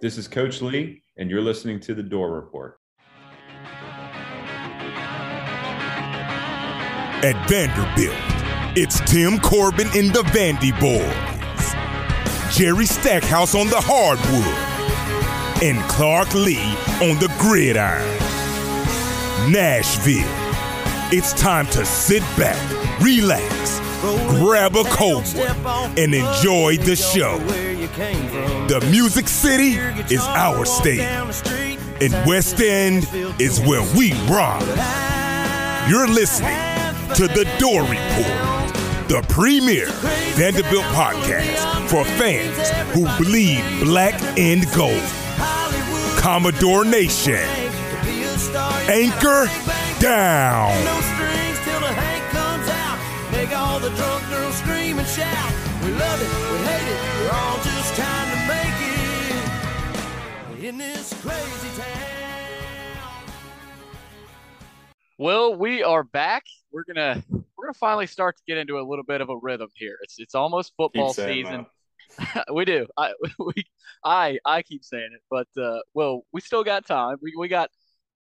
This is Coach Lea, and you're listening to The Dore Report. At Vanderbilt, it's Tim Corbin in the Vandy Boys, Jerry Stackhouse on the hardwood, and Clark Lea on the gridiron. Nashville, it's time to sit back, relax, grab a cold one, and enjoy the show. The Music City is our state, and West End is where we rock. You're listening to The Dore Report, the premier Vanderbilt podcast for fans who bleed black and gold. Commodore Nation, anchor down. All the drunk girls scream and shout. We love it, we hate it, we're all just trying to make it in this crazy town. Well, we are back. We're gonna we're gonna finally start to get into a little bit of a rhythm here. It's it's almost football Keep season. we do. I we I I keep saying it, but uh, well, we still got time. We we got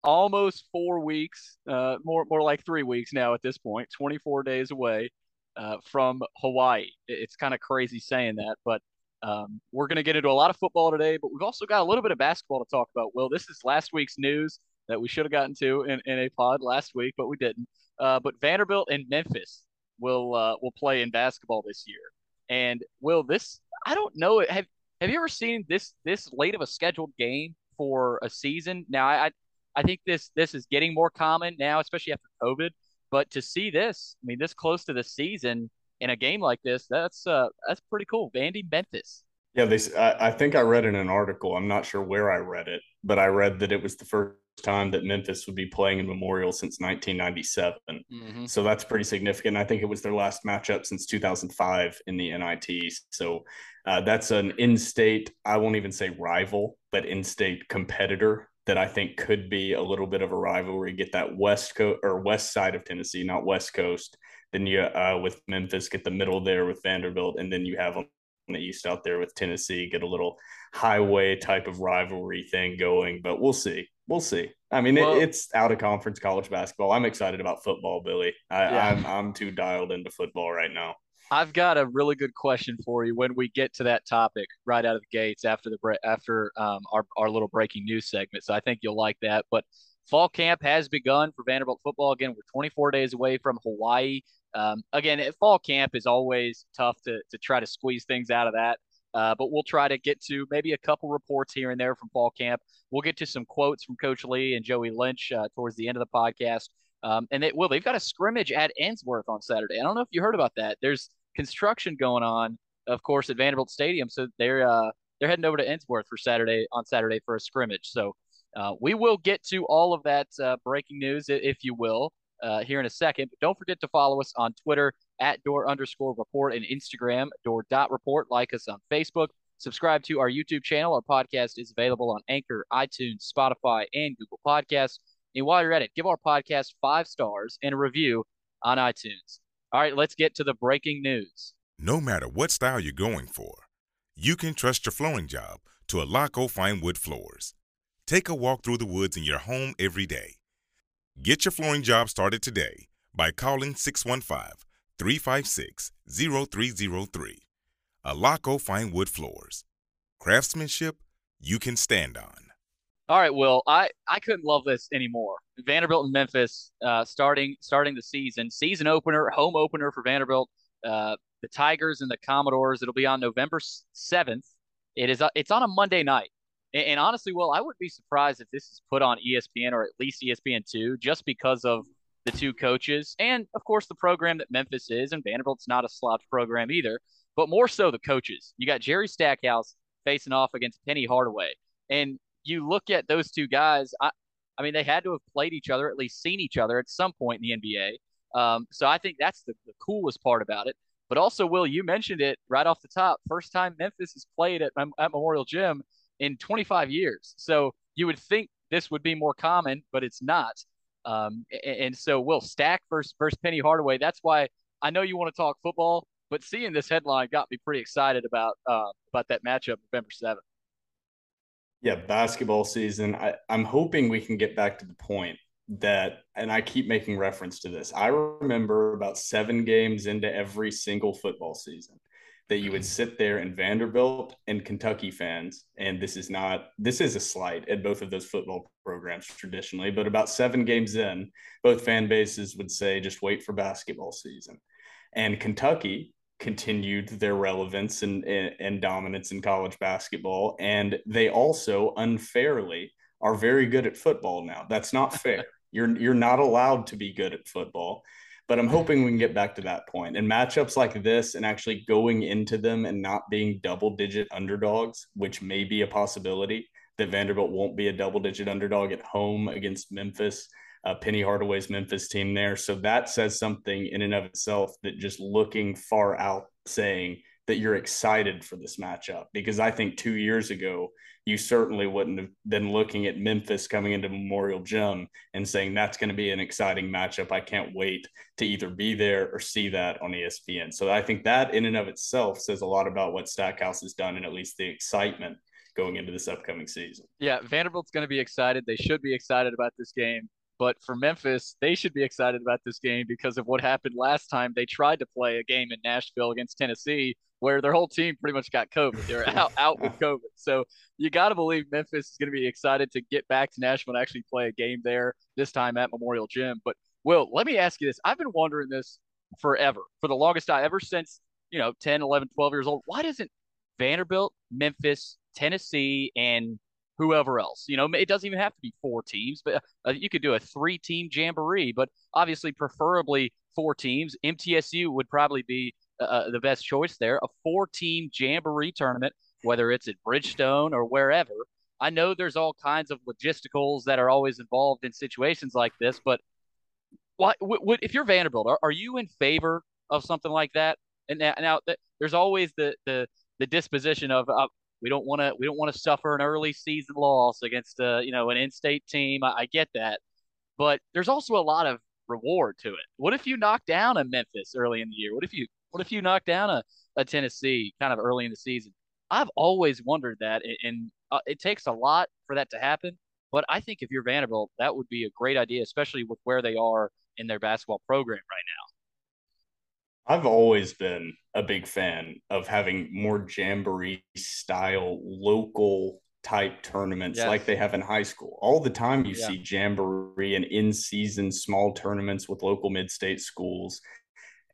almost four weeks, uh, more more like three weeks now at this point. Twenty four days away uh, from Hawaii. It's kind of crazy saying that, but um, we're gonna get into a lot of football today. But we've also got a little bit of basketball to talk about. Will this is last week's news that we should have gotten to in, in a pod last week, but we didn't. Uh, but Vanderbilt and Memphis will uh, will play in basketball this year. And will this? I don't know. Have Have you ever seen this this late of a scheduled game for a season? Now, I I think this this is getting more common now, especially after COVID. But to see this, I mean, this close to the season in a game like this, that's uh that's pretty cool. Vandy Memphis. Yeah, they. I think I read in an article. I'm not sure where I read it, but I read that it was the first time that Memphis would be playing in Memorial since 1997. Mm-hmm. So that's pretty significant. I think it was their last matchup since 2005 in the NIT. So uh, that's an in-state. I won't even say rival, but in-state competitor that I think could be a little bit of a rivalry. Get that west coast or west side of Tennessee, not west coast. Then you uh, with Memphis get the middle there with Vanderbilt, and then you have on the east out there with Tennessee. Get a little highway type of rivalry thing going, but we'll see. We'll see. I mean, Well- it, it's out of conference college basketball. I'm excited about football, Billy. I, Yeah. I'm I'm too dialed into football right now. I've got a really good question for you when we get to that topic right out of the gates after the after um, our our little breaking news segment. So I think you'll like that. But fall camp has begun for Vanderbilt football. Again, we're 24 days away from Hawaii. Um, again, fall camp is always tough to to try to squeeze things out of that. Uh, but we'll try to get to maybe a couple reports here and there from fall camp. We'll get to some quotes from Coach Lea and Joey Lynch uh, towards the end of the podcast. Um, and they, well, they've got a scrimmage at Ensworth on Saturday. I don't know if you heard about that. There's construction going on, of course, at Vanderbilt Stadium. So they're uh, they're heading over to Ensworth for Saturday on Saturday for a scrimmage. So uh, we will get to all of that uh, breaking news, if you will, uh, here in a second. But don't forget to follow us on Twitter at door underscore report and Instagram door dot report. Like us on Facebook. Subscribe to our YouTube channel. Our podcast is available on Anchor, iTunes, Spotify, and Google Podcasts. And while you're at it, give our podcast five stars and a review on iTunes. All right, let's get to the breaking news. No matter what style you're going for, you can trust your flooring job to Alaco Fine Wood Floors. Take a walk through the woods in your home every day. Get your flooring job started today by calling 615 356 0303. Alaco Fine Wood Floors. Craftsmanship you can stand on. All right, Will, I, I couldn't love this anymore. Vanderbilt and Memphis uh, starting starting the season, season opener, home opener for Vanderbilt. Uh, the Tigers and the Commodores. It'll be on November seventh. It is. uh, It's on a Monday night. And, and honestly, Will, I wouldn't be surprised if this is put on ESPN or at least ESPN two, just because of the two coaches and of course the program that Memphis is. And Vanderbilt's not a slouch program either, but more so the coaches. You got Jerry Stackhouse facing off against Penny Hardaway, and you look at those two guys. I, I mean, they had to have played each other, at least seen each other at some point in the NBA. Um, so I think that's the, the coolest part about it. But also, Will, you mentioned it right off the top. First time Memphis has played at, at Memorial Gym in 25 years. So you would think this would be more common, but it's not. Um, and, and so, Will Stack versus, versus Penny Hardaway. That's why I know you want to talk football, but seeing this headline got me pretty excited about uh, about that matchup November 7th. Yeah, basketball season. I, I'm hoping we can get back to the point that, and I keep making reference to this. I remember about seven games into every single football season that you would sit there and Vanderbilt and Kentucky fans, and this is not this is a slight at both of those football programs traditionally, but about seven games in, both fan bases would say, just wait for basketball season. And Kentucky continued their relevance and, and dominance in college basketball. And they also unfairly are very good at football now. That's not fair. You're you're not allowed to be good at football. But I'm hoping we can get back to that point. And matchups like this and actually going into them and not being double digit underdogs, which may be a possibility that Vanderbilt won't be a double digit underdog at home against Memphis uh, Penny Hardaway's Memphis team there. So that says something in and of itself that just looking far out, saying that you're excited for this matchup. Because I think two years ago, you certainly wouldn't have been looking at Memphis coming into Memorial Gym and saying that's going to be an exciting matchup. I can't wait to either be there or see that on ESPN. So I think that in and of itself says a lot about what Stackhouse has done and at least the excitement going into this upcoming season. Yeah, Vanderbilt's going to be excited. They should be excited about this game. But for Memphis, they should be excited about this game because of what happened last time. They tried to play a game in Nashville against Tennessee where their whole team pretty much got COVID. They're out, out with COVID. So you got to believe Memphis is going to be excited to get back to Nashville and actually play a game there, this time at Memorial Gym. But, Will, let me ask you this. I've been wondering this forever, for the longest time, ever since, you know, 10, 11, 12 years old. Why doesn't Vanderbilt, Memphis, Tennessee, and whoever else. You know, it doesn't even have to be four teams, but uh, you could do a three team jamboree, but obviously, preferably four teams. MTSU would probably be uh, uh, the best choice there. A four team jamboree tournament, whether it's at Bridgestone or wherever. I know there's all kinds of logisticals that are always involved in situations like this, but what if you're Vanderbilt, are, are you in favor of something like that? And now, now there's always the the the disposition of uh, we don't want to we don't want to suffer an early season loss against uh, you know an in-state team. I, I get that, but there's also a lot of reward to it. What if you knock down a Memphis early in the year? What if you what if you knock down a, a Tennessee kind of early in the season? I've always wondered that, and uh, it takes a lot for that to happen. But I think if you're Vanderbilt, that would be a great idea, especially with where they are in their basketball program right now. I've always been a big fan of having more jamboree style local type tournaments yes. like they have in high school. All the time you yeah. see jamboree and in season small tournaments with local mid state schools.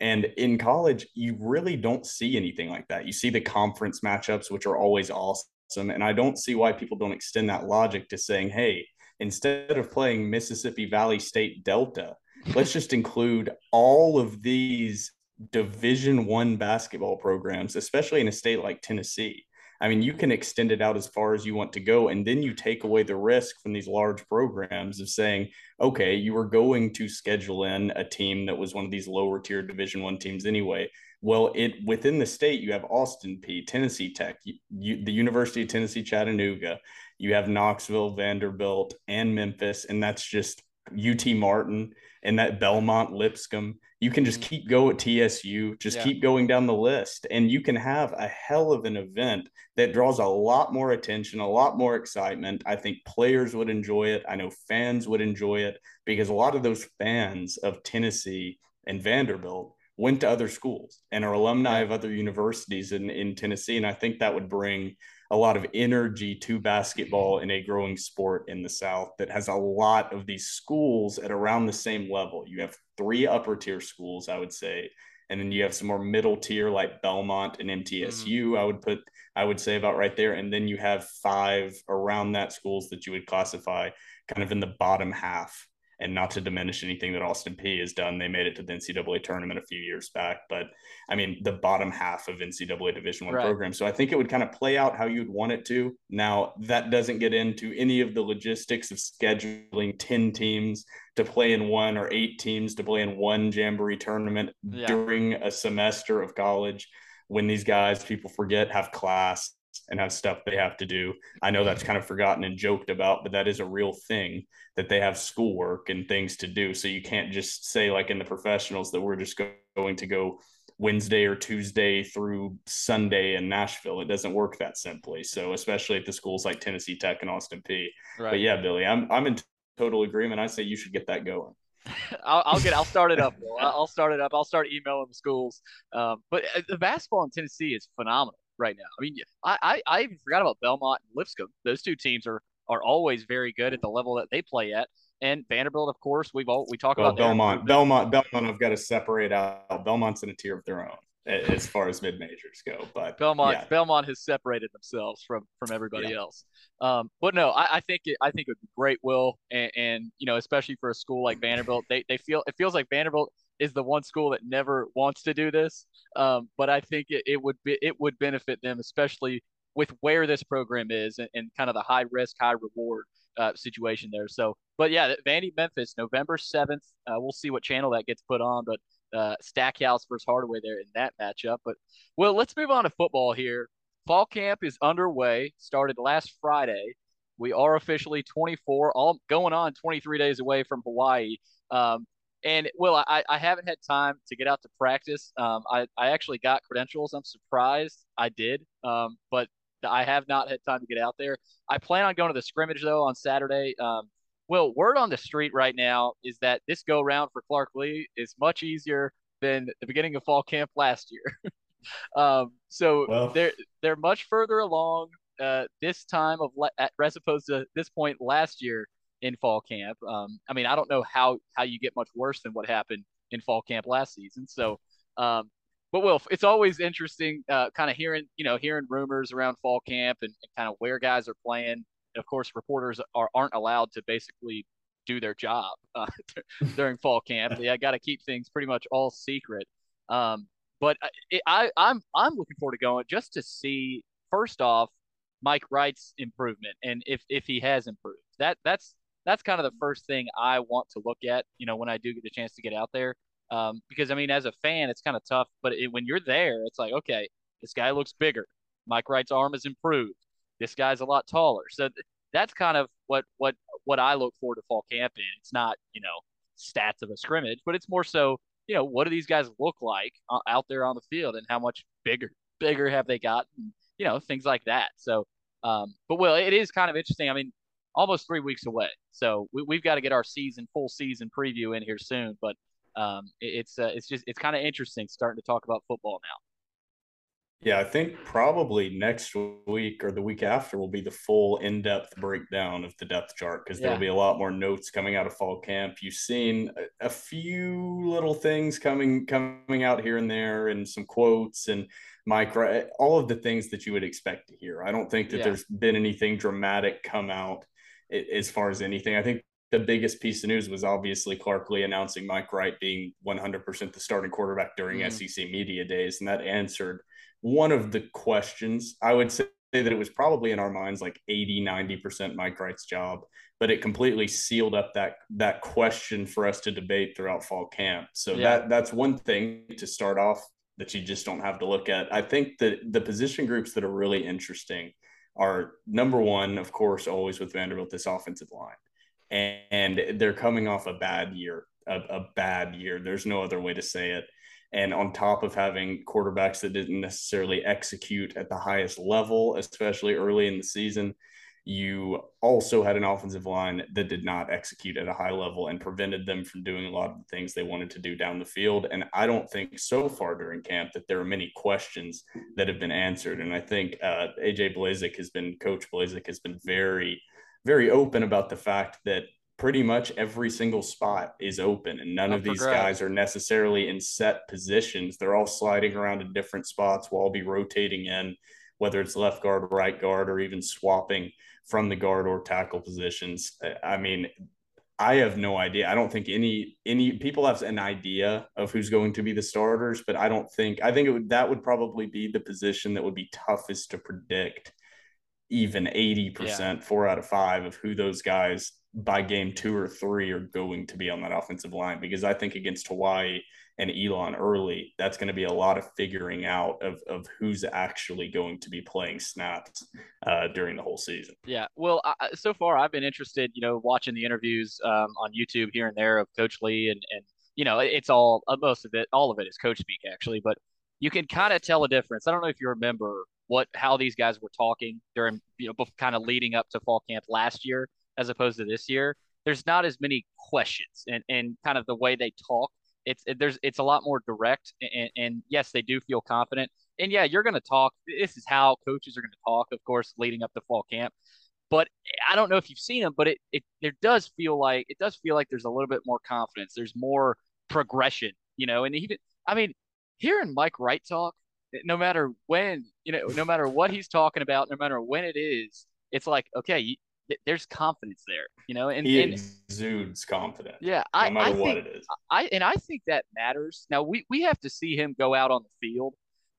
And in college, you really don't see anything like that. You see the conference matchups, which are always awesome. And I don't see why people don't extend that logic to saying, hey, instead of playing Mississippi Valley State Delta, let's just include all of these division one basketball programs especially in a state like tennessee. I mean you can extend it out as far as you want to go and then you take away the risk from these large programs of saying okay you were going to schedule in a team that was one of these lower tier division one teams anyway. Well it within the state you have austin peay tennessee tech you, the university of tennessee chattanooga you have knoxville vanderbilt and memphis and that's just ut martin and that belmont lipscomb you can just mm-hmm. keep go at TSU, just yeah. keep going down the list, and you can have a hell of an event that draws a lot more attention, a lot more excitement. I think players would enjoy it. I know fans would enjoy it because a lot of those fans of Tennessee and Vanderbilt went to other schools and are alumni of other universities in, in Tennessee. And I think that would bring a lot of energy to basketball in a growing sport in the South that has a lot of these schools at around the same level. You have three upper tier schools, I would say, and then you have some more middle tier like Belmont and MTSU. Mm-hmm. I would put, I would say about right there, and then you have five around that schools that you would classify kind of in the bottom half and not to diminish anything that Austin Peay has done. They made it to the NCAA tournament a few years back, but I mean the bottom half of NCAA Division One right. program. So I think it would kind of play out how you'd want it to. Now that doesn't get into any of the logistics of scheduling ten teams to play in one or eight teams to play in one jamboree tournament yeah. during a semester of college. When these guys, people forget, have class and have stuff they have to do. I know that's kind of forgotten and joked about, but that is a real thing that they have schoolwork and things to do. So you can't just say like in the professionals that we're just going to go Wednesday or Tuesday through Sunday in Nashville. It doesn't work that simply. So especially at the schools like Tennessee Tech and Austin Peay. Right. But yeah, Billy, I'm I'm in total agreement. I say you should get that going. I'll, I'll, get. I'll start it up. I'll start it up. I'll start emailing the schools. Um, but uh, the basketball in Tennessee is phenomenal right now. I mean, I, I, I even forgot about Belmont and Lipscomb. Those two teams are are always very good at the level that they play at. And Vanderbilt, of course, we've all we talk well, about Belmont. Belmont, Belmont. I've got to separate out. Belmont's in a tier of their own as far as mid majors go. But Belmont, yeah. Belmont has separated themselves from from everybody yeah. else. Um, but no, I, I, think it, I think it would be great, Will, and, and, you know, especially for a school like Vanderbilt, they they feel it feels like Vanderbilt is the one school that never wants to do this. Um, but I think it, it would be it would benefit them, especially with where this program is and, and kind of the high risk, high reward uh, situation there. So, but yeah, Vandy Memphis, November 7th. Uh, we'll see what channel that gets put on, but uh, Stackhouse versus Hardaway there in that matchup. But well, let's move on to football here. Fall camp is underway, started last Friday. We are officially 24, all going on 23 days away from Hawaii. Um, and well, I, I haven't had time to get out to practice. Um, I, I actually got credentials. I'm surprised I did. Um, but I have not had time to get out there. I plan on going to the scrimmage though on Saturday. Um, well, word on the street right now is that this go round for Clark Lea is much easier than the beginning of fall camp last year. um, so well. they're they're much further along uh, this time of le- as opposed to this point last year in fall camp. Um, I mean, I don't know how how you get much worse than what happened in fall camp last season. So um, but Will, it's always interesting, uh, kind of hearing you know hearing rumors around fall camp and, and kind of where guys are playing. And of course, reporters are aren't allowed to basically do their job uh, during fall camp. They got to keep things pretty much all secret. Um, but it, I I'm I'm looking forward to going just to see first off Mike Wright's improvement and if if he has improved. That that's that's kind of the first thing I want to look at. You know, when I do get a chance to get out there. Um, because I mean, as a fan, it's kind of tough, but it, when you're there, it's like, okay, this guy looks bigger. Mike Wright's arm is improved. This guy's a lot taller. So th- that's kind of what what what I look forward to fall camp in. It's not you know stats of a scrimmage, but it's more so you know what do these guys look like uh, out there on the field and how much bigger bigger have they gotten? You know things like that. So, um, but well, it is kind of interesting. I mean, almost three weeks away, so we, we've got to get our season full season preview in here soon. But um, it, it's uh, it's just it's kind of interesting starting to talk about football now. Yeah, I think probably next week or the week after will be the full in-depth breakdown of the depth chart because yeah. there'll be a lot more notes coming out of fall camp. You've seen a, a, few little things coming coming out here and there, and some quotes and micro, all of the things that you would expect to hear. I don't think that yeah. there's been anything dramatic come out as far as anything. I think the biggest piece of news was obviously Clark Lea announcing Mike Wright being 100% the starting quarterback during mm. SEC media days. And that answered one of the questions. I would say that it was probably in our minds like 80, 90% Mike Wright's job, but it completely sealed up that that question for us to debate throughout fall camp. So yeah. that that's one thing to start off that you just don't have to look at. I think that the position groups that are really interesting are number one, of course, always with Vanderbilt, this offensive line and they're coming off a bad year, a, a, bad year. There's no other way to say it. And on top of having quarterbacks that didn't necessarily execute at the highest level, especially early in the season, you also had an offensive line that did not execute at a high level and prevented them from doing a lot of the things they wanted to do down the field. And I don't think so far during camp that there are many questions that have been answered. And I think uh, AJ Blazek has been, Coach Blazek has been very very open about the fact that pretty much every single spot is open and none of these guys are necessarily in set positions. They're all sliding around in different spots. We'll all be rotating in, whether it's left guard, right guard, or even swapping from the guard or tackle positions. I mean, I have no idea. I don't think any any people have an idea of who's going to be the starters, but I don't think I think it would that would probably be the position that would be toughest to predict even 80%, yeah. four out of five of who those guys by game two or three are going to be on that offensive line. Because I think against Hawaii and Elon early, that's going to be a lot of figuring out of, of who's actually going to be playing snaps uh, during the whole season. Yeah. Well, I, so far I've been interested, you know, watching the interviews um, on YouTube here and there of Coach Lea and, and you know, it's all uh, most of it, all of it is coach speak actually, but you can kind of tell a difference. I don't know if you remember what how these guys were talking during you know kind of leading up to fall camp last year as opposed to this year. There's not as many questions and and kind of the way they talk. It's it, there's it's a lot more direct and, and yes, they do feel confident. And yeah, you're going to talk. This is how coaches are going to talk, of course, leading up to fall camp. But I don't know if you've seen them, but it it there does feel like it does feel like there's a little bit more confidence. There's more progression, you know, and even I mean, hearing Mike Wright talk, eh, no matter when, you know, no matter what he's talking about, no matter when it is, it's like, okay, there's confidence there, you know, and he and, exudes confidence. Yeah, no I, matter I what think, it is. I and I think that matters. Now we we have to see him go out on the field,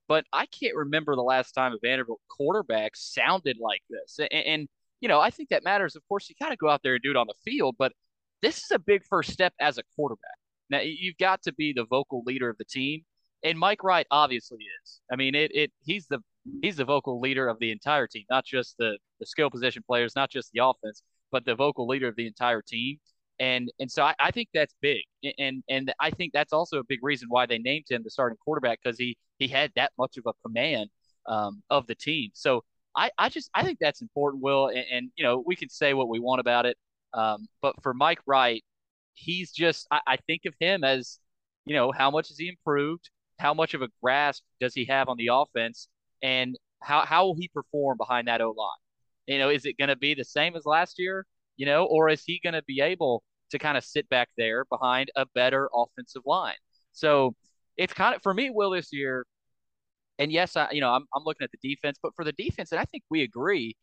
but I can't remember the last time a Vanderbilt quarterback sounded like this. And, and you know, I think that matters. Of course, you got to go out there and do it on the field, but this is a big first step as a quarterback. Now you've got to be the vocal leader of the team, and Mike Wright obviously is. I mean, it it he's the he's the vocal leader of the entire team, not just the the skill position players, not just the offense, but the vocal leader of the entire team. And and so I, I think that's big, and and I think that's also a big reason why they named him the starting quarterback because he he had that much of a command um, of the team. So I I just I think that's important, Will, and, and you know we can say what we want about it, um, but for Mike Wright, he's just I, I think of him as you know how much has he improved, how much of a grasp does he have on the offense, and how how will he perform behind that O line? You know, is it going to be the same as last year? You know, or is he going to be able to kind of sit back there behind a better offensive line? So it's kind of for me, Will, this year. And yes, I you know I'm I'm looking at the defense, but for the defense, and I think we agree,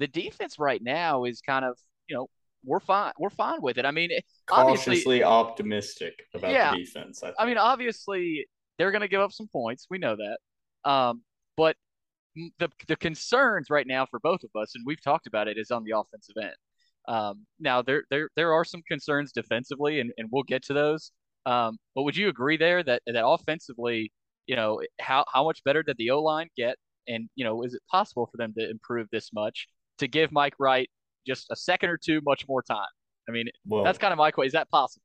the defense right now is kind of you know we're fine we're fine with it. I mean, cautiously optimistic about yeah, the defense. I, I mean, obviously they're going to give up some points. We know that. Um, but the the concerns right now for both of us, and we've talked about it, is on the offensive end. Um, now there there there are some concerns defensively, and, and we'll get to those. Um, but would you agree there that that offensively, you know, how how much better did the O line get, and you know, is it possible for them to improve this much to give Mike Wright just a second or two much more time? I mean, well, that's kind of my question. Is that possible?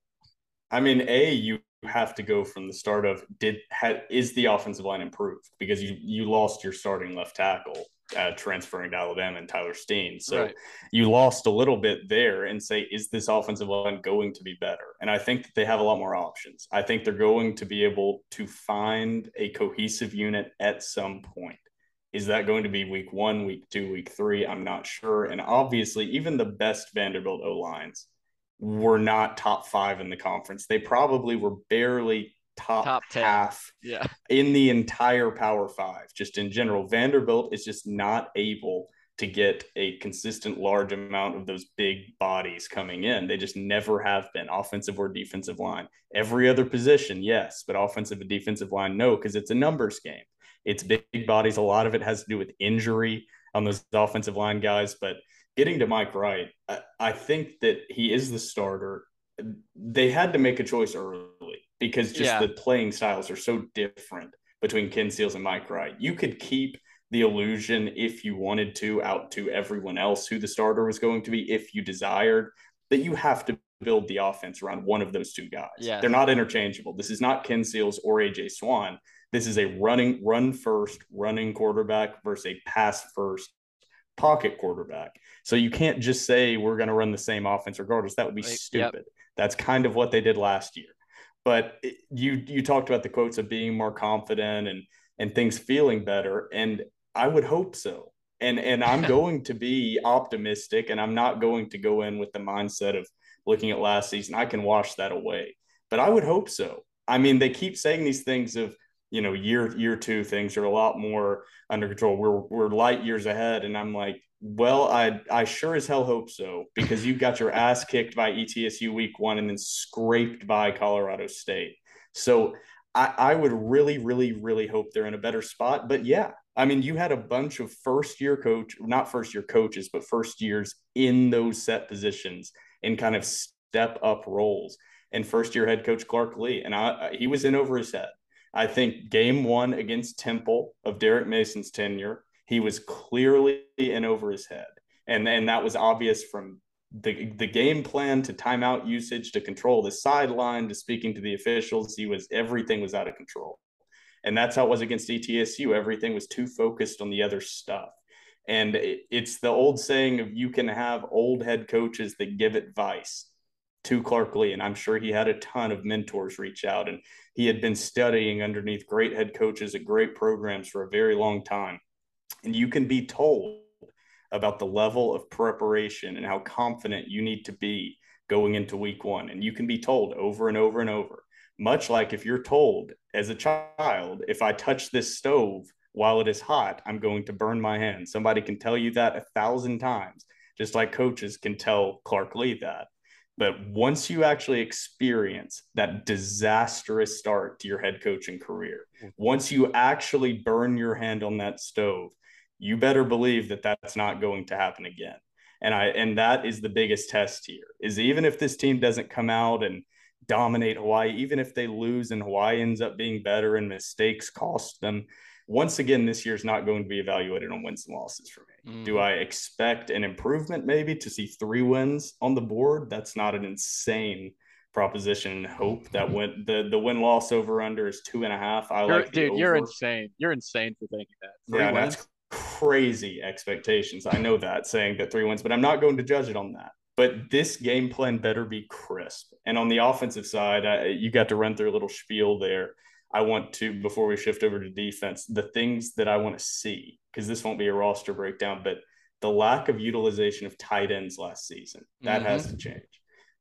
I mean, a you have to go from the start of did ha, is the offensive line improved because you you lost your starting left tackle uh, transferring to Alabama and Tyler Steen. So right. you lost a little bit there and say, is this offensive line going to be better? And I think that they have a lot more options. I think they're going to be able to find a cohesive unit at some point. Is that going to be week one, week two, week three? I'm not sure. And obviously, even the best Vanderbilt O lines were not top five in the conference. They probably were barely top, top half yeah. in the entire Power Five, just in general. Vanderbilt is just not able to get a consistent large amount of those big bodies coming in. They just never have been offensive or defensive line. Every other position, yes, but offensive and defensive line, no, because it's a numbers game. It's big bodies. A lot of it has to do with injury on those offensive line guys, but getting to Mike Wright, I, I think that he is the starter. They had to make a choice early because just yeah. the playing styles are so different between Ken Seals and Mike Wright. You could keep the illusion if you wanted to out to everyone else who the starter was going to be if you desired that you have to build the offense around one of those two guys. Yeah. They're not interchangeable. This is not Ken Seals or AJ Swann. This is a running run first running quarterback versus a pass first pocket quarterback. So you can't just say we're going to run the same offense regardless. That would be stupid. Yep. That's kind of what they did last year. But you you talked about the quotes of being more confident and and things feeling better, and I would hope so. And and I'm going to be optimistic, and I'm not going to go in with the mindset of looking at last season. I can wash that away, but I would hope so. I mean, they keep saying these things of you know year year two things are a lot more under control. We're we're light years ahead, and I'm like, well, I I sure as hell hope so because you got your ass kicked by ETSU week one and then scraped by Colorado State. So I, I would really, really, really hope they're in a better spot. But yeah, I mean, you had a bunch of first year coach, not first year coaches, but first years in those set positions and kind of step up roles. And first year head coach Clark Lea and I, he was in over his head. I think game one against Temple of Derek Mason's tenure, he was clearly in over his head. And, and that was obvious from the the game plan to timeout usage to control the sideline to speaking to the officials. He was everything was out of control. And that's how it was against ETSU. Everything was too focused on the other stuff. And it's the old saying of you can have old head coaches that give advice to Clark Lea. And I'm sure he had a ton of mentors reach out and he had been studying underneath great head coaches at great programs for a very long time. And you can be told about the level of preparation and how confident you need to be going into week one. And you can be told over and over and over much like if you're told as a child, if I touch this stove while it is hot, I'm going to burn my hand. Somebody can tell you that a thousand times, just like coaches can tell Clark Lea that. But once you actually experience that disastrous start to your head coaching career, mm. once you actually burn your hand on that stove, you better believe that that's not going to happen again. And I and that is the biggest test here. Is even if this team doesn't come out and dominate Hawaii, even if they lose and Hawaii ends up being better and mistakes cost them. Once again, this year is not going to be evaluated on wins and losses for me. Mm. Do I expect an improvement maybe to see three wins on the board? That's not an insane proposition hope that went the the win loss over under is two and a half. I you're, like dude, you're insane. You're insane for thinking that. Three yeah, wins? that's crazy expectations. I know that saying that three wins, but I'm not going to judge it on that. But this game plan better be crisp. And on the offensive side, I, you got to run through a little spiel there. I want to, before we shift over to defense, the things that I want to see, because this won't be a roster breakdown, but the lack of utilization of tight ends last season, that mm-hmm. has to change.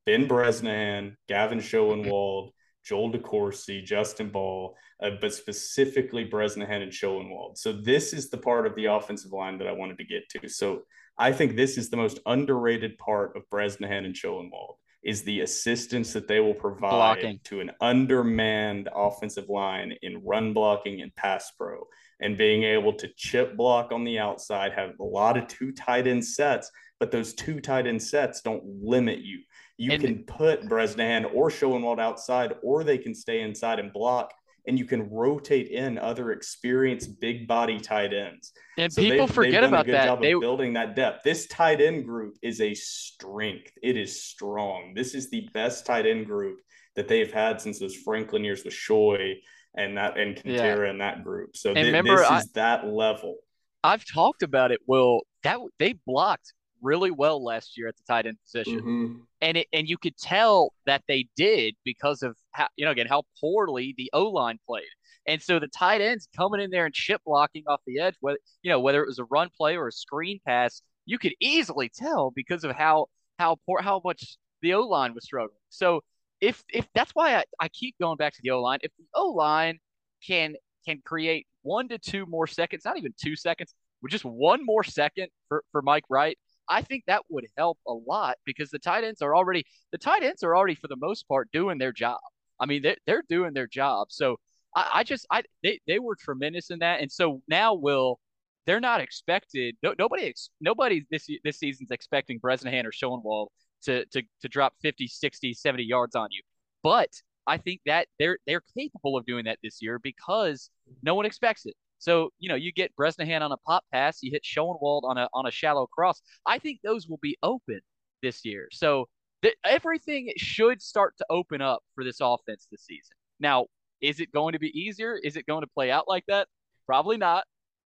Ben Bresnahan, Gavin Schoenwald, Joel DeCourcy, Justin Ball, uh, but specifically Bresnahan and Schoenwald. So this is the part of the offensive line that I wanted to get to. So I think this is the most underrated part of Bresnahan and Schoenwald is the assistance that they will provide blocking. to an undermanned offensive line in run blocking and pass pro and being able to chip block on the outside, have a lot of two tight end sets, but those two tight end sets don't limit you. You and can put Bresnahan or Schoenwald outside, or they can stay inside and block and you can rotate in other experienced big body tight ends. And so people forget about that. They building that depth. This tight end group is a strength. It is strong. This is the best tight end group that they've had since those Franklin years with Scheu and that and Kentera yeah. and that group. So th- remember, this is I, that level. I've talked about it. Will that they blocked really well last year at the tight end position. Mm-hmm. And it and you could tell that they did because of how you know again how poorly the O line played. And so the tight ends coming in there and chip blocking off the edge, whether you know whether it was a run play or a screen pass, you could easily tell because of how how poor how much the O line was struggling. So if if that's why I, I keep going back to the O line, if the O line can can create one to two more seconds, not even two seconds, with just one more second for, for Mike Wright, I think that would help a lot because the tight ends are already the tight ends are already for the most part doing their job. I mean, they're, they're doing their job. So I, I just I they, they were tremendous in that. And so now will they're not expected. No, nobody nobody this this season's expecting Bresnahan or Schoenwald to to to drop 50, 60, 70 yards on you. But I think that they're they're capable of doing that this year because no one expects it. So, you know, you get Bresnahan on a pop pass, you hit Schoenwald on a on a shallow cross. I think those will be open this year. So th- everything should start to open up for this offense this season. Now, is it going to be easier? Is it going to play out like that? Probably not.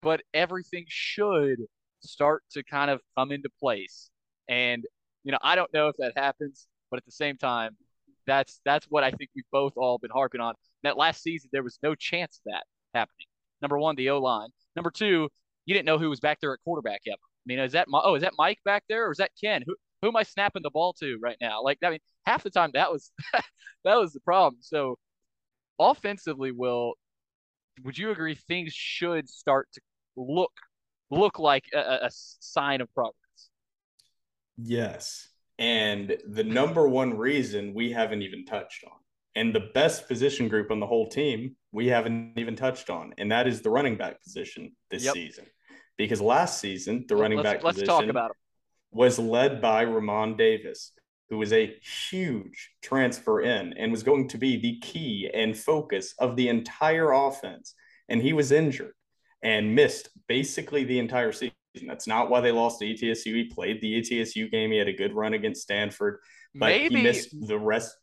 But everything should start to kind of come into place. And, you know, I don't know if that happens, but at the same time, that's that's what I think we've both all been harping on. That last season there was no chance of that happening. Number one, the O line. Number two, you didn't know who was back there at quarterback ever. I mean, is that my, oh, is that Mike back there, or is that Ken? Who who am I snapping the ball to right now? Like, I mean, half the time that was that was the problem. So, offensively, will would you agree things should start to look look like a, a sign of progress? Yes, and the number one reason we haven't even touched on and the best position group on the whole team, we haven't even touched on, and that is the running back position this yep. season. Because last season, the running back let's position talk about was led by Re'Mahn Davis, who was a huge transfer in and was going to be the key and focus of the entire offense. And he was injured and missed basically the entire season. That's not why they lost to ETSU. He played the ETSU game. He had a good run against Stanford, but Maybe he missed the rest.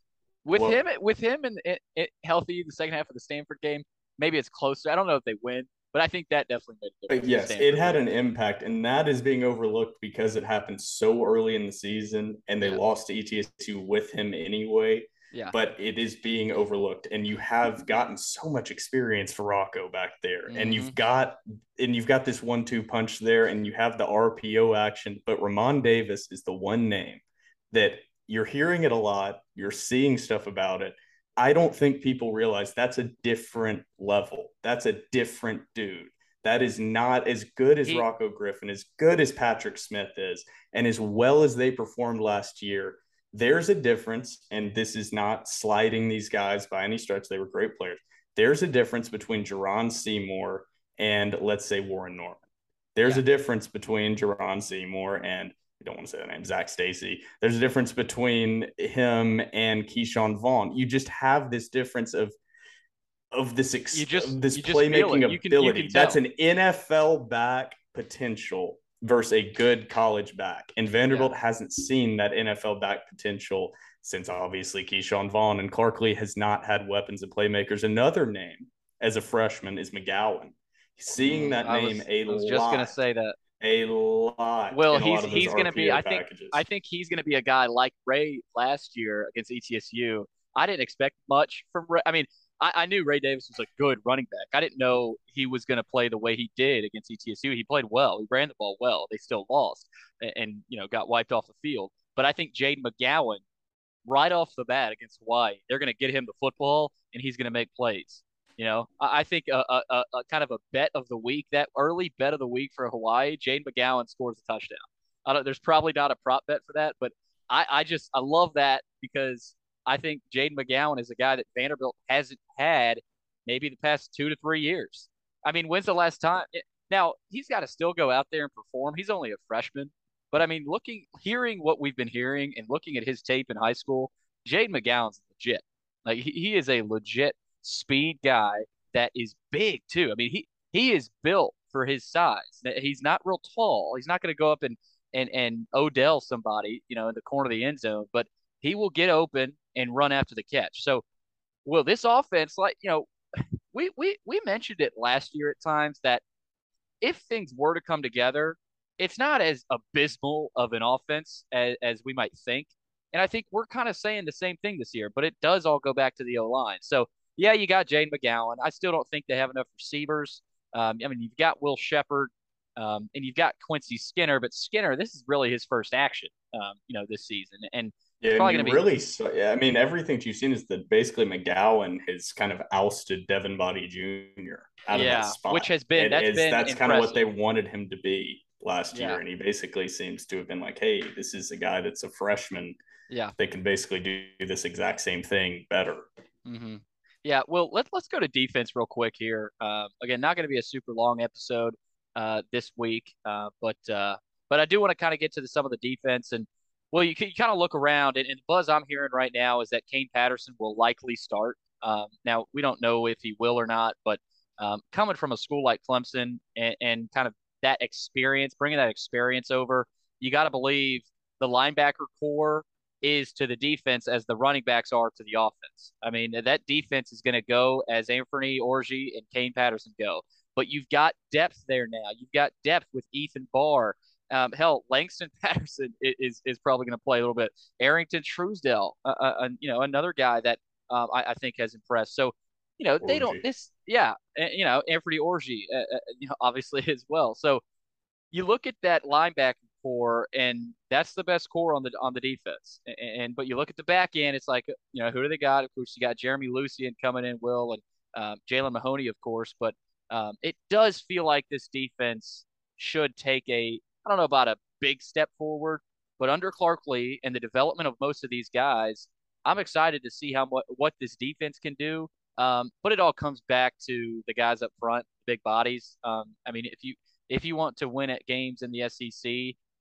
with well- him with him and it, it healthy the second half of the Stanford game. Maybe it's closer. I don't know if they win, but I think that definitely made a difference. yes, it had an impact, and that is being overlooked because it happened so early in the season, and they Yeah. lost to ETSU with him anyway. Yeah. But it is being overlooked, and you have gotten so much experience for Rocko back there, and Mm-hmm. you've got and you've got this one-two punch there, and you have the RPO action. But Re'Mahn Davis is the one name that you're hearing it a lot. You're seeing stuff about it. I don't think people realize that's a different level. That's a different dude. That is not as good as He- Rocko Griffin, as good as Patrick Smith is, and as well as they performed last year. There's a difference, and this is not sliding these guys by any stretch. They were great players. There's a difference between Jerron Seymour and let's say Warren Norman. There's Yeah. a difference between Jerron Seymour and I don't want to say the name, Zac Stacy. There's a difference between him and Ke'Shawn Vaughn. You just have this difference of of this ex- You just- this you playmaking it. You can- ability. can That's an NFL back potential versus a good college back. And Vanderbilt hasn't seen that NFL back potential since obviously Ke'Shawn Vaughn and Clark Lea has not had weapons and playmakers. Another name as a freshman is McGowan. Seeing that Mm, I name was, a I was lot, just gonna say that. a lot. Well, lot he's he's going to be. I think. I think he's going to be a guy like Ray last year against ETSU. I didn't expect much from Ray. I mean, I, I knew Ray Davis was a good running back. I didn't know he was going to play the way he did against ETSU. He played well. He ran the ball well. They still lost and, and you know got wiped off the field. But I think Jaden McGowan, right off the bat against Hawaii, they're going to get him the football and he's going to make plays. You know, I, I think a, a, a, kind of a bet of the week, that early bet of the week for Hawaii, Jaden McGowan scores a touchdown. There's probably not a prop bet for that, but I, I just I love that because I think Jaden McGowan is a guy that Vanderbilt hasn't had maybe the past two to three years. I mean, when's the last time? Now he's got to still go out there and perform. He's only a freshman, but I mean, looking, hearing what we've been hearing and looking at his tape in high school, Jaden McGowan's legit. Like he, he is a legit speed guy that is big too. I mean, he he is built for his size. He's not real tall. He's not going to go up and and and Odell somebody, you know, in the corner of the end zone, but he will get open and run after the catch. So, will this offense, like you know, we we we mentioned it last year at times that if things were to come together, it's not as abysmal of an offense as, as we might think. And I think we're kind of saying the same thing this year, but it does all go back to the O line. So yeah, you got Jaden McGowan. I still don't think they have enough receivers. Um, I mean, you've got Will Sheppard, um, and you've got Quincy Skinner, but Skinner, this is really his first action, um, you know, this season, and Yeah, probably gonna be- really. So, yeah, I mean, everything you've seen is that basically McGowan has kind of ousted Devin Boddie Jr. out Yeah, of that spot, which has been- that's is- been that's kind of what they wanted him to be last Yeah. year, and he basically seems to have been like, "Hey, this is a guy that's a freshman. yeah. They can basically do this exact same thing better." Mm-hmm. Yeah, well, let's let's go to defense real quick here. Um, again, not going to be a super long episode uh, this week, uh, but uh, but I do want to kind of get to the, some of the defense and well, you, you kind of look around and, and the buzz I'm hearing right now is that Kane Patterson will likely start. Um, now we don't know if he will or not, but um, coming from a school like Clemson and, and kind of that experience, bringing that experience over, you got to believe the linebacker core is to the defense as the running backs are to the offense. I mean, that defense is going to go as Anthony Orji and Kane Patterson go. But you've got depth there now. You've got depth with Ethan Barr. Um, hell, Langston Patterson is is probably going to play a little bit. Arrington Truesdell, uh, uh, uh, you know, another guy that um, I, I think has impressed. So, you know, they don't this, yeah, uh, you know, Anthony Orji, uh, uh, you know, obviously as well. So, you look at that linebacker core, and that's the best core on the on the defense. And, and but you look at the back end, it's like you know who do they got? Of course, you got Jeremy Lucien coming in, Will, and um, Jaylen Mahoney, of course. But um, it does feel like this defense should take a I don't know about a big step forward, but under Clark Lea and the development of most of these guys, I'm excited to see how what what this defense can do. Um, but it all comes back to the guys up front, big bodies. Um, I mean, if you if you want to win at games in the SEC,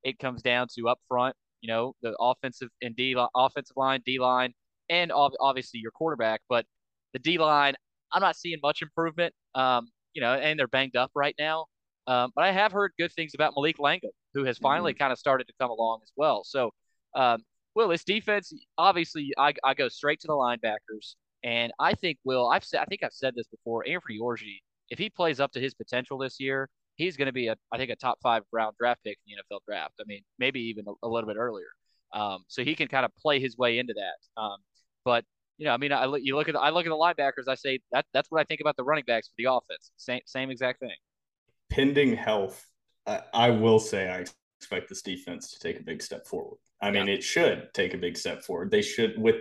it comes down to up front. You know, the offensive and D offensive line, D line, and ob- obviously your quarterback. But the D line, I'm not seeing much improvement. Um, you know, and they're banged up right now. Um, but I have heard good things about Malik Langham, who has finally mm-hmm. kind of started to come along as well. So, um, Will, this defense, obviously, I, I go straight to the linebackers. And I think, Will, I've said, I think I've said this before. Anthony Orji, if he plays up to his potential this year, he's going to be a, I think, a top five round draft pick in the NFL draft. I mean, maybe even a, a little bit earlier. Um, so he can kind of play his way into that. Um, but you know, I mean, I you look at the, I look at the linebackers. I say that that's what I think about the running backs for the offense. Same same exact thing. Pending health, I, I will say I expect this defense to take a big step forward. I mean, yeah. it should take a big step forward. They should with.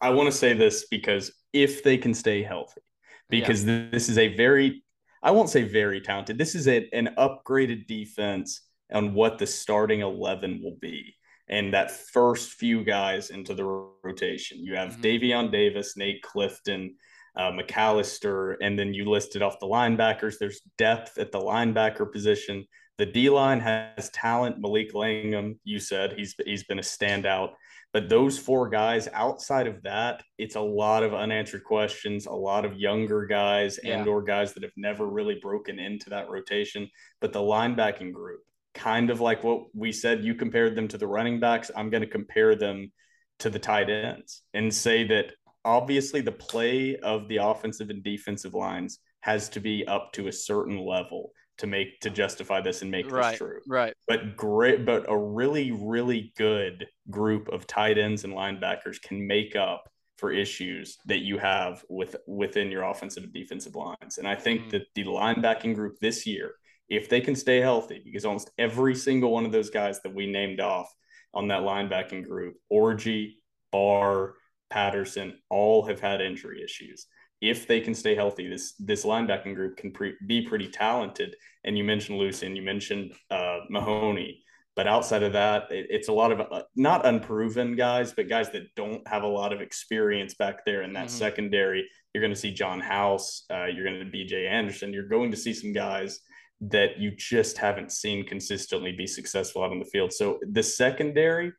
I want to say this because if they can stay healthy, because yeah. this is a very, I won't say very talented. This is a, an upgraded defense on what the starting eleven will be and that first few guys into the rotation. You have mm-hmm. Daevion Davis, Nate Clifton, uh, McAlister, and then you listed off the linebackers. There's depth at the linebacker position. The D line has talent. Malik Langham, you said he's he's been a standout. But those four guys, outside of that, it's a lot of unanswered questions, a lot of younger guys yeah. and or guys that have never really broken into that rotation. But the linebacking group, kind of like what we said, you compared them to the running backs. I'm going to compare them to the tight ends and say that obviously the play of the offensive and defensive lines has to be up to a certain level to make to justify this and make right, this true. Right. But great, but a really, really good group of tight ends and linebackers can make up for issues that you have with within your offensive and defensive lines. And I think mm. that the linebacking group this year if they can stay healthy, because almost every single one of those guys that we named off on that linebacking group, Orji, Barr, Patterson, all have had injury issues. If they can stay healthy, this this linebacking group can pre- be pretty talented. And you mentioned Lucien, you mentioned uh, Mahoney, but outside of that, it, it's a lot of uh, not unproven guys, but guys that don't have a lot of experience back there in that mm-hmm. secondary. You're going to see John Howse, uh, you're going to B.J. Anderson, you're going to see some guys that you just haven't seen consistently be successful out on the field. So the secondary,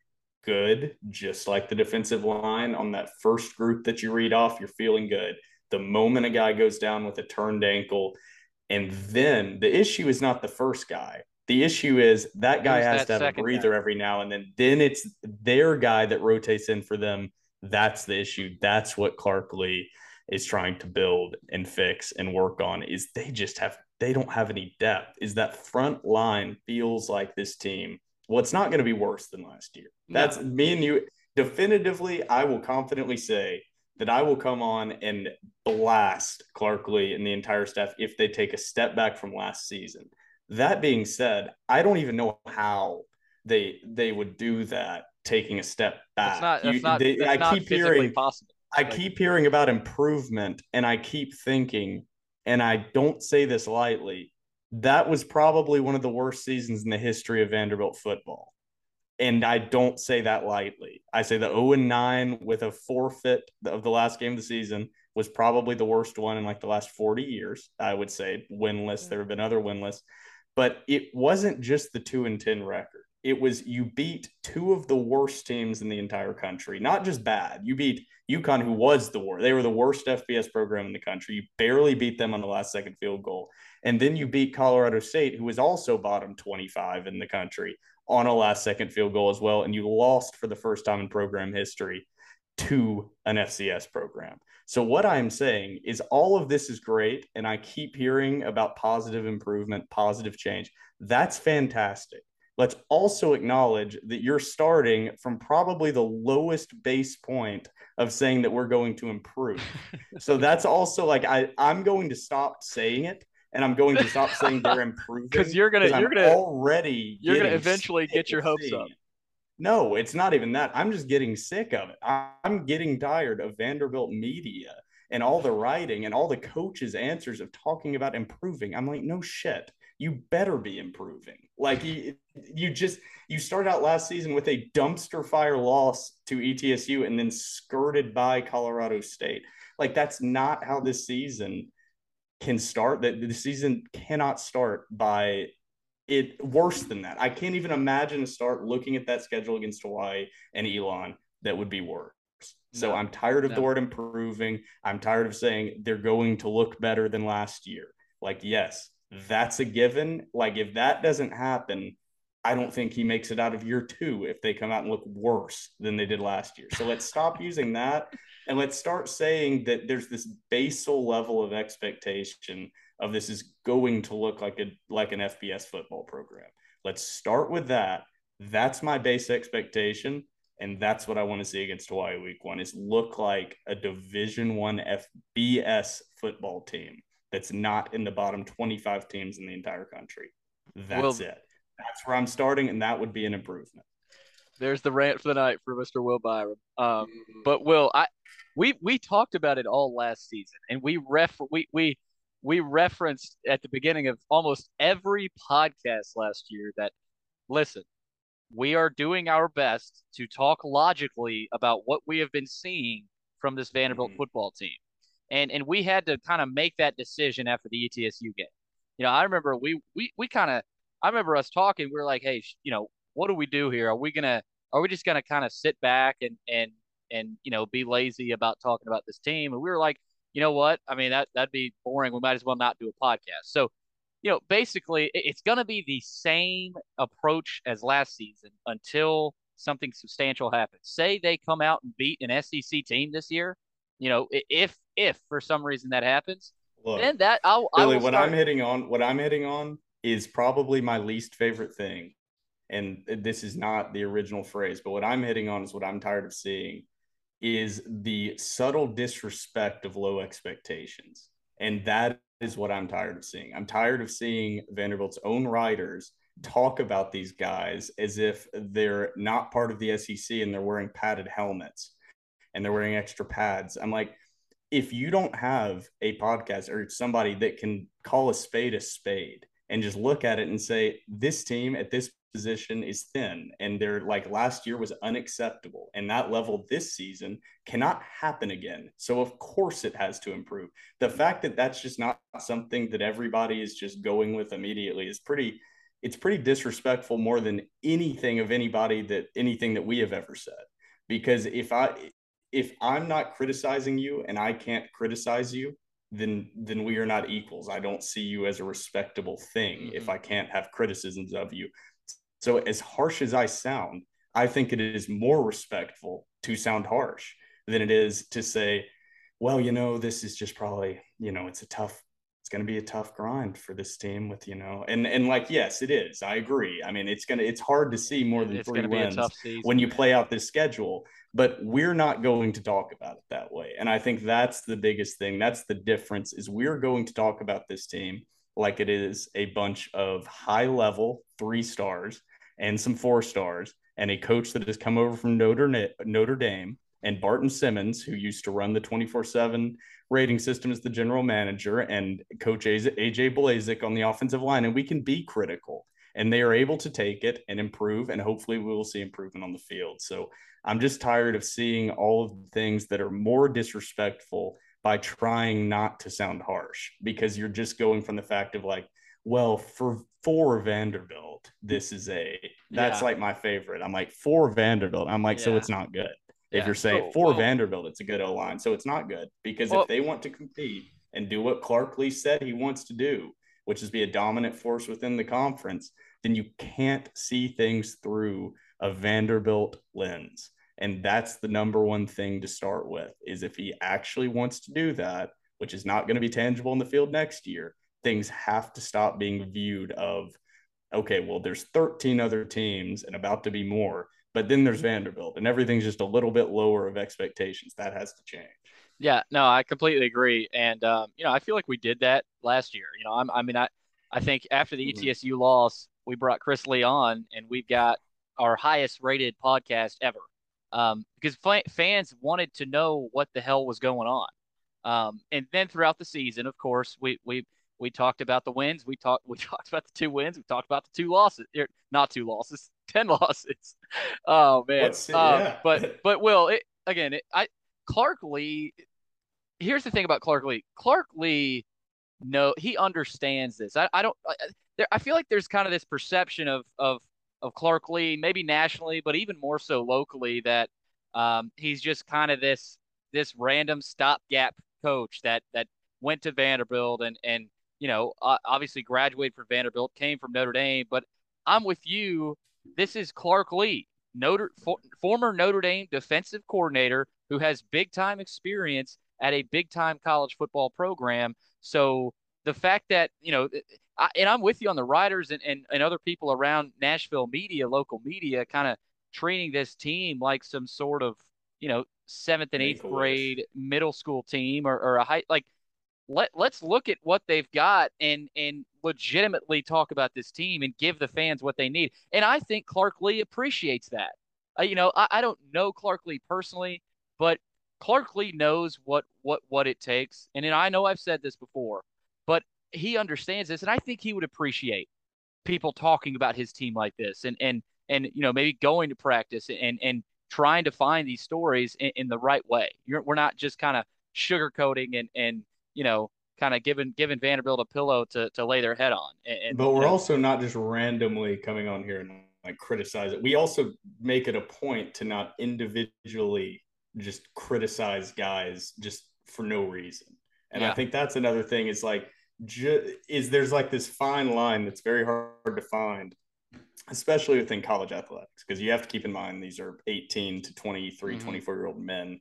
good, just like the defensive line on that first group that you read off, you're feeling good. The moment a guy goes down with a turned ankle, and then the issue is not the first guy. The issue is that guy Who's has that to have a breather guy? every now and then. Then it's their guy that rotates in for them. That's the issue. That's what Clark Lea is trying to build and fix and work on is they just have they don't have any depth. Is that front line feels like this team? Well, it's not going to be worse than last year. That's no. me and you. Definitively, I will confidently say that I will come on and blast Clark Lea and the entire staff if they take a step back from last season. That being said, I don't even know how they they would do that taking a step back. It's not, you, not, they, I not keep hearing possible. I keep hearing about improvement and I keep thinking and I don't say this lightly, that was probably one of the worst seasons in the history of Vanderbilt football. And I don't say that lightly. I say the 0 and 9 with a forfeit of the last game of the season was probably the worst one in like the last 40 years. I would say winless. There have been other winless, but it wasn't just the 2 and 10 record. It was you beat two of the worst teams in the entire country, not just bad. You beat UConn, who was the worst. They were the worst FBS program in the country. You barely beat them on the last second field goal. And then you beat Colorado State, who was also bottom 25 in the country on a last second field goal as well. And you lost for the first time in program history to an FCS program. So, what I'm saying is all of this is great. And I keep hearing about positive improvement, positive change. That's fantastic let's also acknowledge that you're starting from probably the lowest base point of saying that we're going to improve. so that's also like I I'm going to stop saying it and I'm going to stop saying they're improving because you're gonna you're gonna already you're gonna eventually get your hopes up. No, it's not even that. I'm just getting sick of it. I'm getting tired of Vanderbilt media and all the writing and all the coaches' answers of talking about improving. I'm like, no shit you better be improving. Like you, you just you started out last season with a dumpster fire loss to ETSU and then skirted by Colorado State. Like that's not how this season can start. That the season cannot start by it worse than that. I can't even imagine a start looking at that schedule against Hawaii and Elon that would be worse. So no, I'm tired of no. the word improving. I'm tired of saying they're going to look better than last year. Like, yes, that's a given. Like if that doesn't happen, I don't think he makes it out of year two if they come out and look worse than they did last year. So let's stop using that and let's start saying that there's this basal level of expectation of this is going to look like a like an FBS football program. Let's start with that. That's my base expectation. And that's what I want to see against Hawaii week one is look like a division one FBS football team that's not in the bottom 25 teams in the entire country. That's well, it. That's where I'm starting, and that would be an improvement. There's the rant for the night for Mr. Will Byrum. Um, but Will, I we we talked about it all last season, and we ref we we we referenced at the beginning of almost every podcast last year that listen, we are doing our best to talk logically about what we have been seeing from this Vanderbilt mm-hmm. football team. And and we had to kind of make that decision after the ETSU game. You know, I remember we we we kind of I remember us talking. We were like, hey, you know, what do we do here? Are we gonna are we just gonna kind of sit back and and and you know be lazy about talking about this team? And we were like, you know what? I mean that that'd be boring. We might as well not do a podcast. So you know, basically, it's going to be the same approach as last season until something substantial happens. Say they come out and beat an SEC team this year. You know, if if for some reason that happens, Look, then that I'll, Billy, what start... I'm hitting on, what I'm hitting on is probably my least favorite thing. And this is not the original phrase, but what I'm hitting on is what I'm tired of seeing is the subtle disrespect of low expectations. And that is what I'm tired of seeing. I'm tired of seeing Vanderbilt's own writers talk about these guys as if they're not part of the SEC and they're wearing padded helmets and they're wearing extra pads. I'm like, if you don't have a podcast or somebody that can call a spade a spade and just look at it and say, this team at this position is thin and they're like last year was unacceptable and that level this season cannot happen again. So of course it has to improve. The fact that that's just not something that everybody is just going with immediately is pretty it's pretty disrespectful more than anything of anybody that anything that we have ever said. Because if i if i'm not criticizing you and i can't criticize you then then we are not equals i don't see you as a respectable thing mm-hmm. if i can't have criticisms of you so, as harsh as I sound, I think it is more respectful to sound harsh than it is to say, well, you know, this is just probably, you know, it's a tough, it's going to be a tough grind for this team with, you know, and, and like, yes, it is. I agree. I mean, it's going to, it's hard to see more than it's three wins when you play out this schedule, but we're not going to talk about it that way. And I think that's the biggest thing. That's the difference is we're going to talk about this team like it is a bunch of high level three stars and some four stars, and a coach that has come over from Notre, Notre Dame, and Barton Simmons, who used to run the 24 7 rating system as the general manager, and Coach AJ Blazek on the offensive line. And we can be critical, and they are able to take it and improve. And hopefully, we will see improvement on the field. So I'm just tired of seeing all of the things that are more disrespectful by trying not to sound harsh because you're just going from the fact of like, well, for for Vanderbilt, this is a that's yeah. like my favorite. I'm like for Vanderbilt. I'm like, yeah. so it's not good. If you're saying so, for well, Vanderbilt, it's a good O line. So it's not good because well, if they want to compete and do what Clark Lea said he wants to do, which is be a dominant force within the conference, then you can't see things through a Vanderbilt lens. And that's the number one thing to start with is if he actually wants to do that, which is not going to be tangible in the field next year, things have to stop being viewed of okay well there's 13 other teams and about to be more but then there's vanderbilt and everything's just a little bit lower of expectations. That has to change. Yeah no i completely agree. And um, you know i feel like we did that last year. You know I'm, i mean i i think after the mm-hmm. etsu loss we brought chris lee on and we've got our highest rated podcast ever um, because fans wanted to know what the hell was going on um, and then throughout the season of course we we we talked about the wins. We talked we talked about the two wins. We talked about the two losses. Er, not two losses, ten losses. Oh man. Um, yeah. but but Will, it, again, it, I Clark Lea. Here's the thing about Clark Lea. Clark Lea, no, he understands this. I, I don't. I, there, I feel like there's kind of this perception of of of Clark Lea, maybe nationally, but even more so locally, that um, he's just kind of this this random stopgap coach that that went to Vanderbilt and and you know, obviously graduated from Vanderbilt, came from Notre Dame, but I'm with you. This is Clark Lea, Notre for, former Notre Dame defensive coordinator who has big time experience at a big time college football program. So the fact that you know, I, and I'm with you on the writers and, and and other people around Nashville media, local media, kind of treating this team like some sort of you know seventh and eighth grade middle school team or, or a high like let let's look at what they've got and and legitimately talk about this team and give the fans what they need. And I think Clark Lea appreciates that. Uh, you know, I, I don't know Clark Lea personally, but Clark Lea knows what what what it takes. And I know I've said this before, he understands this, and I think he would appreciate people talking about his team like this, and and and you know maybe going to practice and and trying to find these stories in, in the right way. You're, we're not just kind of sugarcoating and and you know kind of giving giving Vanderbilt a pillow to to lay their head on. And, but we're also not just randomly coming on here and like criticize it. We also make it a point to not individually just criticize guys just for no reason. And yeah. I think that's another thing is like ju- is there's like this fine line that's very hard to find especially within college athletics because you have to keep in mind these are 18 to 23 mm-hmm. 24 year old men.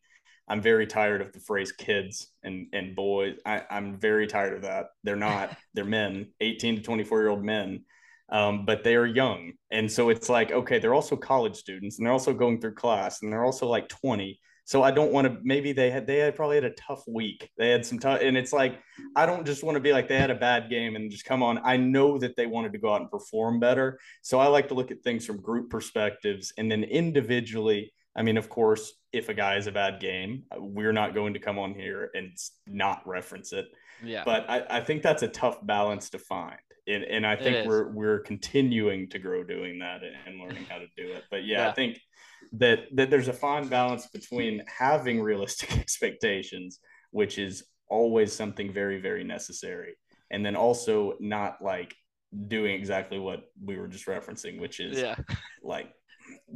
I'm very tired of the phrase kids and and boys. I, i'm very tired of that. They're not they're men 18 to 24 year old men um, but they are young. And so it's like okay they're also college students and they're also going through class and they're also like 20 so I don't want to. Maybe they had they had probably had a tough week. They had some tough, and it's like I don't just want to be like they had a bad game and just come on. I know that they wanted to go out and perform better. So I like to look at things from group perspectives and then individually. I mean, of course, if a guy has a bad game, we're not going to come on here and not reference it. Yeah. But I, I think that's a tough balance to find. And, and I think we're we're continuing to grow doing that and learning how to do it. But yeah, yeah. I think that that there's a fine balance between having realistic expectations, which is always something very very necessary, and then also not like doing exactly what we were just referencing, which is yeah. like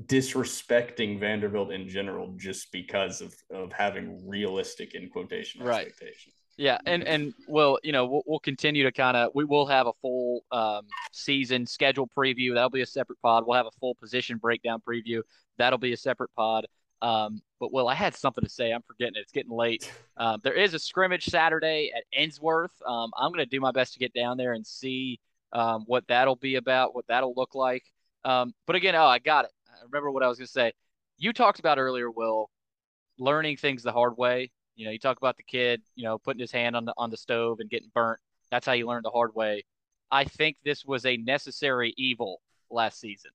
disrespecting Vanderbilt in general just because of of having realistic in quotation right. expectations. Yeah, and and we'll you know, we'll, we'll continue to kind of we will have a full um, season schedule preview. That'll be a separate pod. We'll have a full position breakdown preview. That'll be a separate pod. Um, but well, I had something to say. I'm forgetting it. It's getting late. Um, there is a scrimmage Saturday at Ensworth. Um, I'm going to do my best to get down there and see um, what that'll be about, what that'll look like. Um, but again, oh, I got it. I remember what I was going to say. You talked about earlier, Will, learning things the hard way. You know, you talk about the kid, you know, putting his hand on the on the stove and getting burnt. That's how you learn the hard way. I think this was a necessary evil last season.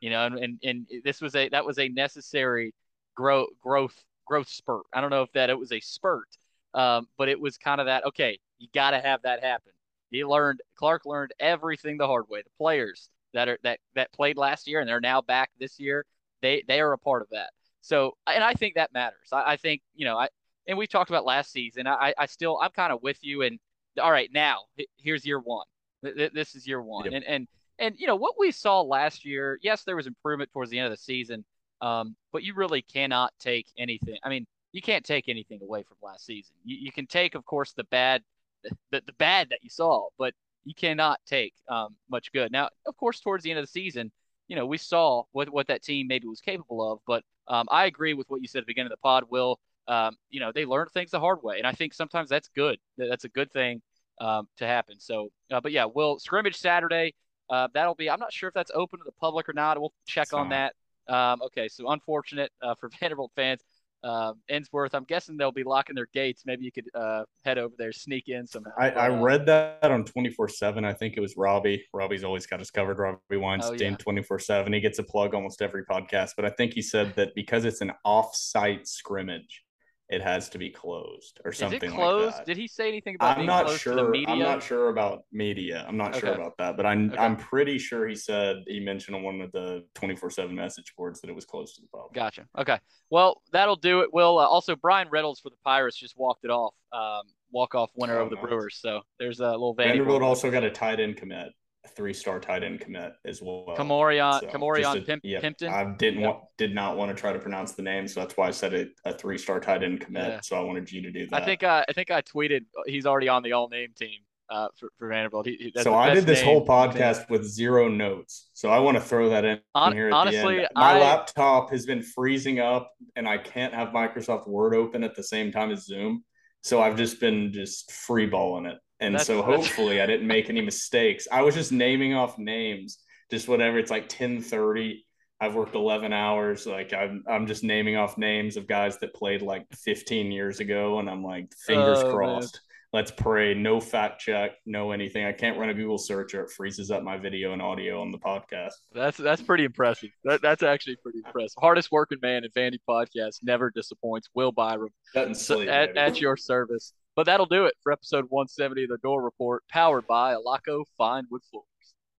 You know, and, and, and this was a that was a necessary growth growth growth spurt. I don't know if that it was a spurt, um, but it was kind of that. Okay, you got to have that happen. He learned Clark learned everything the hard way. The players that are that that played last year and they're now back this year, they they are a part of that. So, and I think that matters. I, I think you know I and we talked about last season. I, I still, I'm kind of with you. And all right, now here's year one. This is year one. Yep. And, and, and, you know, what we saw last year, yes, there was improvement towards the end of the season. Um, but you really cannot take anything. I mean, you can't take anything away from last season. You, you can take, of course, the bad, the, the bad that you saw, but you cannot take um, much good. Now, of course, towards the end of the season, you know, we saw what, what that team maybe was capable of. But um, I agree with what you said at the beginning of the pod, Will um, you know, they learn things the hard way. And I think sometimes that's good. That's a good thing um, to happen. So, uh, but yeah, we'll scrimmage Saturday. Uh, that'll be, I'm not sure if that's open to the public or not. We'll check on that. Um, okay. So unfortunate uh, for Vanderbilt fans. Uh, Ensworth, I'm guessing they'll be locking their gates. Maybe you could uh, head over there, sneak in somehow. I, I uh, read that on 24 7. I think it was Robbie. Robbie's always got us covered. Robbie Weinstein, 24 7. He gets a plug almost every podcast. But I think he said that because it's an off site scrimmage, it has to be closed or something Is it closed? Like Did he say anything about? I'm not sure. I'm not sure about media. I'm not okay. sure about that, but I'm okay. I'm pretty sure he said he mentioned on one of the 24/7 message boards that it was closed to the public. Gotcha. Okay. Well, that'll do it. Will uh, also Bryan Reynolds for the Pirates just walked it off. Um, walk off winner oh, over the nice. Brewers. So there's a little Vanderbilt also got a tight end commit three star tight end commit as well. Kamorion, so Kamorion Pimp, yeah, Pimpton. I didn't want, did not want to try to pronounce the name, so that's why I said it a three star tight end commit. Yeah. So I wanted you to do that. I think uh, I think I tweeted he's already on the all name team. uh, for, for Vanderbilt. He, he, so I did this whole podcast with zero notes. So I want to throw that in, On, here. honestly, my I, laptop has been freezing up, and I can't have Microsoft Word open at the same time as Zoom. So I've just been just freeballing it, and That's- so hopefully I didn't make any mistakes. I was just naming off names, just whatever. It's like ten thirty. I've worked eleven hours. Like I'm, I'm just naming off names of guys that played like fifteen years ago, and I'm like, fingers Oh, man. crossed. Let's pray. No fact check, no anything. I can't run a Google search or it freezes up my video and audio on the podcast. That's that's pretty impressive. That, that's actually pretty impressive. Hardest working man in Vandy podcast never disappoints. Will Byrum Doesn't sleep. at, at your service. But that'll do it for episode 170 of the Dore Report, powered by Alaco Fine Wood Floors.